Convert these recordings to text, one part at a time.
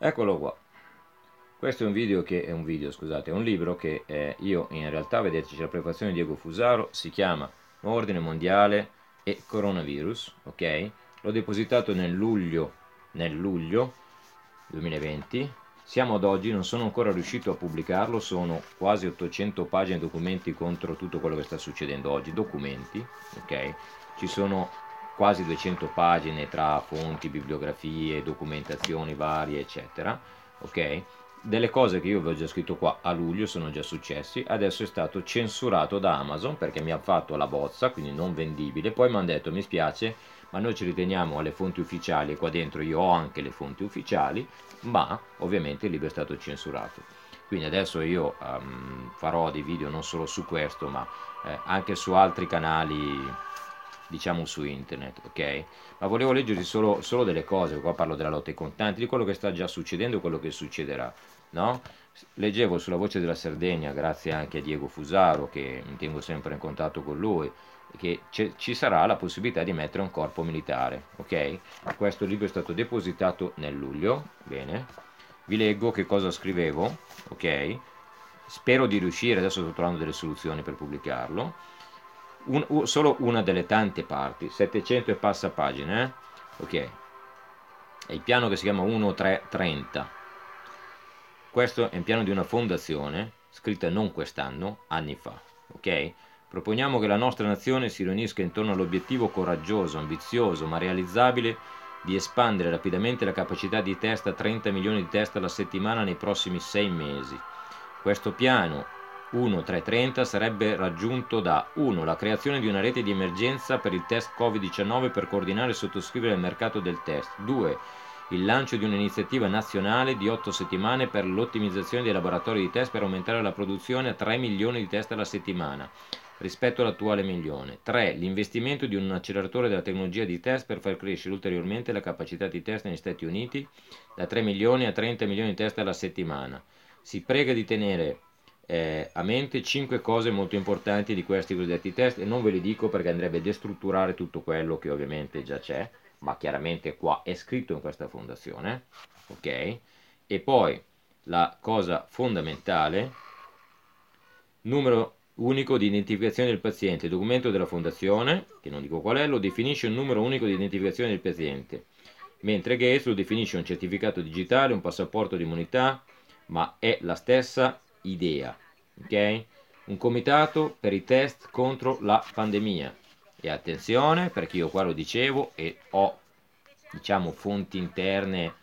Eccolo qua. Questo è un video che è un video, scusate, è un libro che eh, io in realtà, vedete c'è la prefazione di Diego Fusaro, si chiama Ordine Mondiale e Coronavirus, ok? L'ho depositato nel luglio, nel luglio 2020. Siamo ad oggi, non sono ancora riuscito a pubblicarlo, sono quasi 800 pagine documenti contro tutto quello che sta succedendo oggi, documenti, ok? Ci sono quasi 200 pagine tra fonti, bibliografie, documentazioni varie, eccetera, ok? delle cose che io avevo già scritto qua a luglio sono già successi, adesso è stato censurato da Amazon perché mi ha fatto la bozza, quindi non vendibile, poi mi hanno detto mi spiace, ma noi ci riteniamo alle fonti ufficiali e qua dentro io ho anche le fonti ufficiali, ma ovviamente il libro è stato censurato. Quindi adesso io um, farò dei video non solo su questo, ma eh, anche su altri canali diciamo su internet, ok? Ma volevo leggervi solo, solo, delle cose, qua parlo della lotta ai contanti, di quello che sta già succedendo e quello che succederà, no? Leggevo sulla voce della Sardegna, grazie anche a Diego Fusaro, che mi tengo sempre in contatto con lui, che ci sarà la possibilità di mettere un corpo militare, ok? Questo libro è stato depositato nel luglio, bene? Vi leggo che cosa scrivevo, ok? Spero di riuscire, adesso sto trovando delle soluzioni per pubblicarlo un, solo una delle tante parti, 700 e passa pagine, eh? ok. È il piano che si chiama 1330. Questo è il piano di una fondazione, scritta non quest'anno, anni fa, ok? Proponiamo che la nostra nazione si riunisca intorno all'obiettivo coraggioso, ambizioso, ma realizzabile di espandere rapidamente la capacità di test a 30 milioni di test alla settimana nei prossimi 6 mesi. Questo piano 1 330 sarebbe raggiunto da 1. La creazione di una rete di emergenza per il test Covid-19 per coordinare e sottoscrivere il mercato del test. 2. Il lancio di un'iniziativa nazionale di 8 settimane per l'ottimizzazione dei laboratori di test per aumentare la produzione a 3 milioni di test alla settimana rispetto all'attuale milione. 3. L'investimento di un acceleratore della tecnologia di test per far crescere ulteriormente la capacità di test negli Stati Uniti da 3 milioni a 30 milioni di test alla settimana. Si prega di tenere eh, a mente 5 cose molto importanti di questi cosiddetti test e non ve li dico perché andrebbe a destrutturare tutto quello che ovviamente già c'è, ma chiaramente qua è scritto in questa fondazione, ok? E poi la cosa fondamentale, numero unico di identificazione del paziente, documento della fondazione, che non dico qual è, lo definisce un numero unico di identificazione del paziente, mentre Gates lo definisce un certificato digitale, un passaporto di immunità, ma è la stessa idea, ok? Un comitato per i test contro la pandemia. E attenzione, perché io qua lo dicevo e ho, diciamo, fonti interne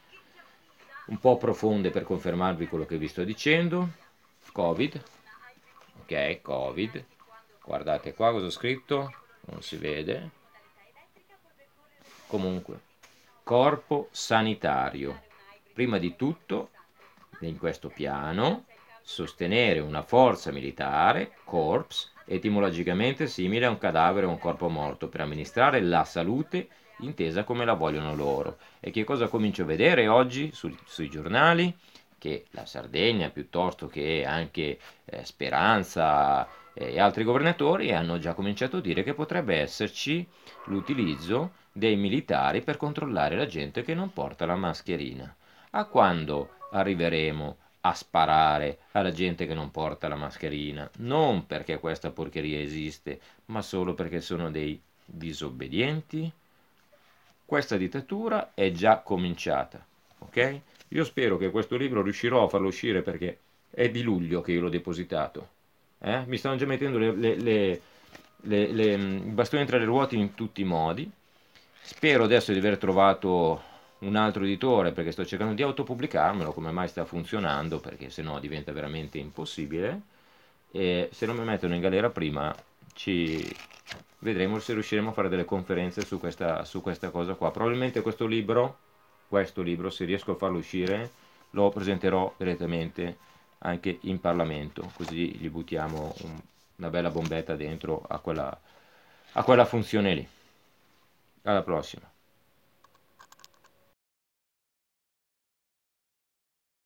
un po' profonde per confermarvi quello che vi sto dicendo. Covid, ok, Covid. Guardate qua cosa ho scritto, non si vede. Comunque, corpo sanitario. Prima di tutto, in questo piano, sostenere una forza militare, corps, etimologicamente simile a un cadavere o un corpo morto, per amministrare la salute intesa come la vogliono loro. E che cosa comincio a vedere oggi su, sui giornali? Che la Sardegna, piuttosto che anche eh, Speranza eh, e altri governatori, hanno già cominciato a dire che potrebbe esserci l'utilizzo dei militari per controllare la gente che non porta la mascherina. A quando arriveremo a sparare alla gente che non porta la mascherina, non perché questa porcheria esiste, ma solo perché sono dei disobbedienti? Questa dittatura è già cominciata, ok? Io spero che questo libro riuscirò a farlo uscire perché è di luglio che io l'ho depositato. Eh? Mi stanno già mettendo le, le, le, le, i bastoni tra le ruote in tutti i modi. Spero adesso di aver trovato un altro editore perché sto cercando di autopubblicarmelo, come mai sta funzionando, perché se no diventa veramente impossibile. E se non mi mettono in galera prima, ci vedremo se riusciremo a fare delle conferenze su questa, su questa cosa qua. Probabilmente questo libro, questo libro, se riesco a farlo uscire, lo presenterò direttamente anche in Parlamento, così gli buttiamo un, una bella bombetta dentro a quella, a quella funzione lì. Alla prossima.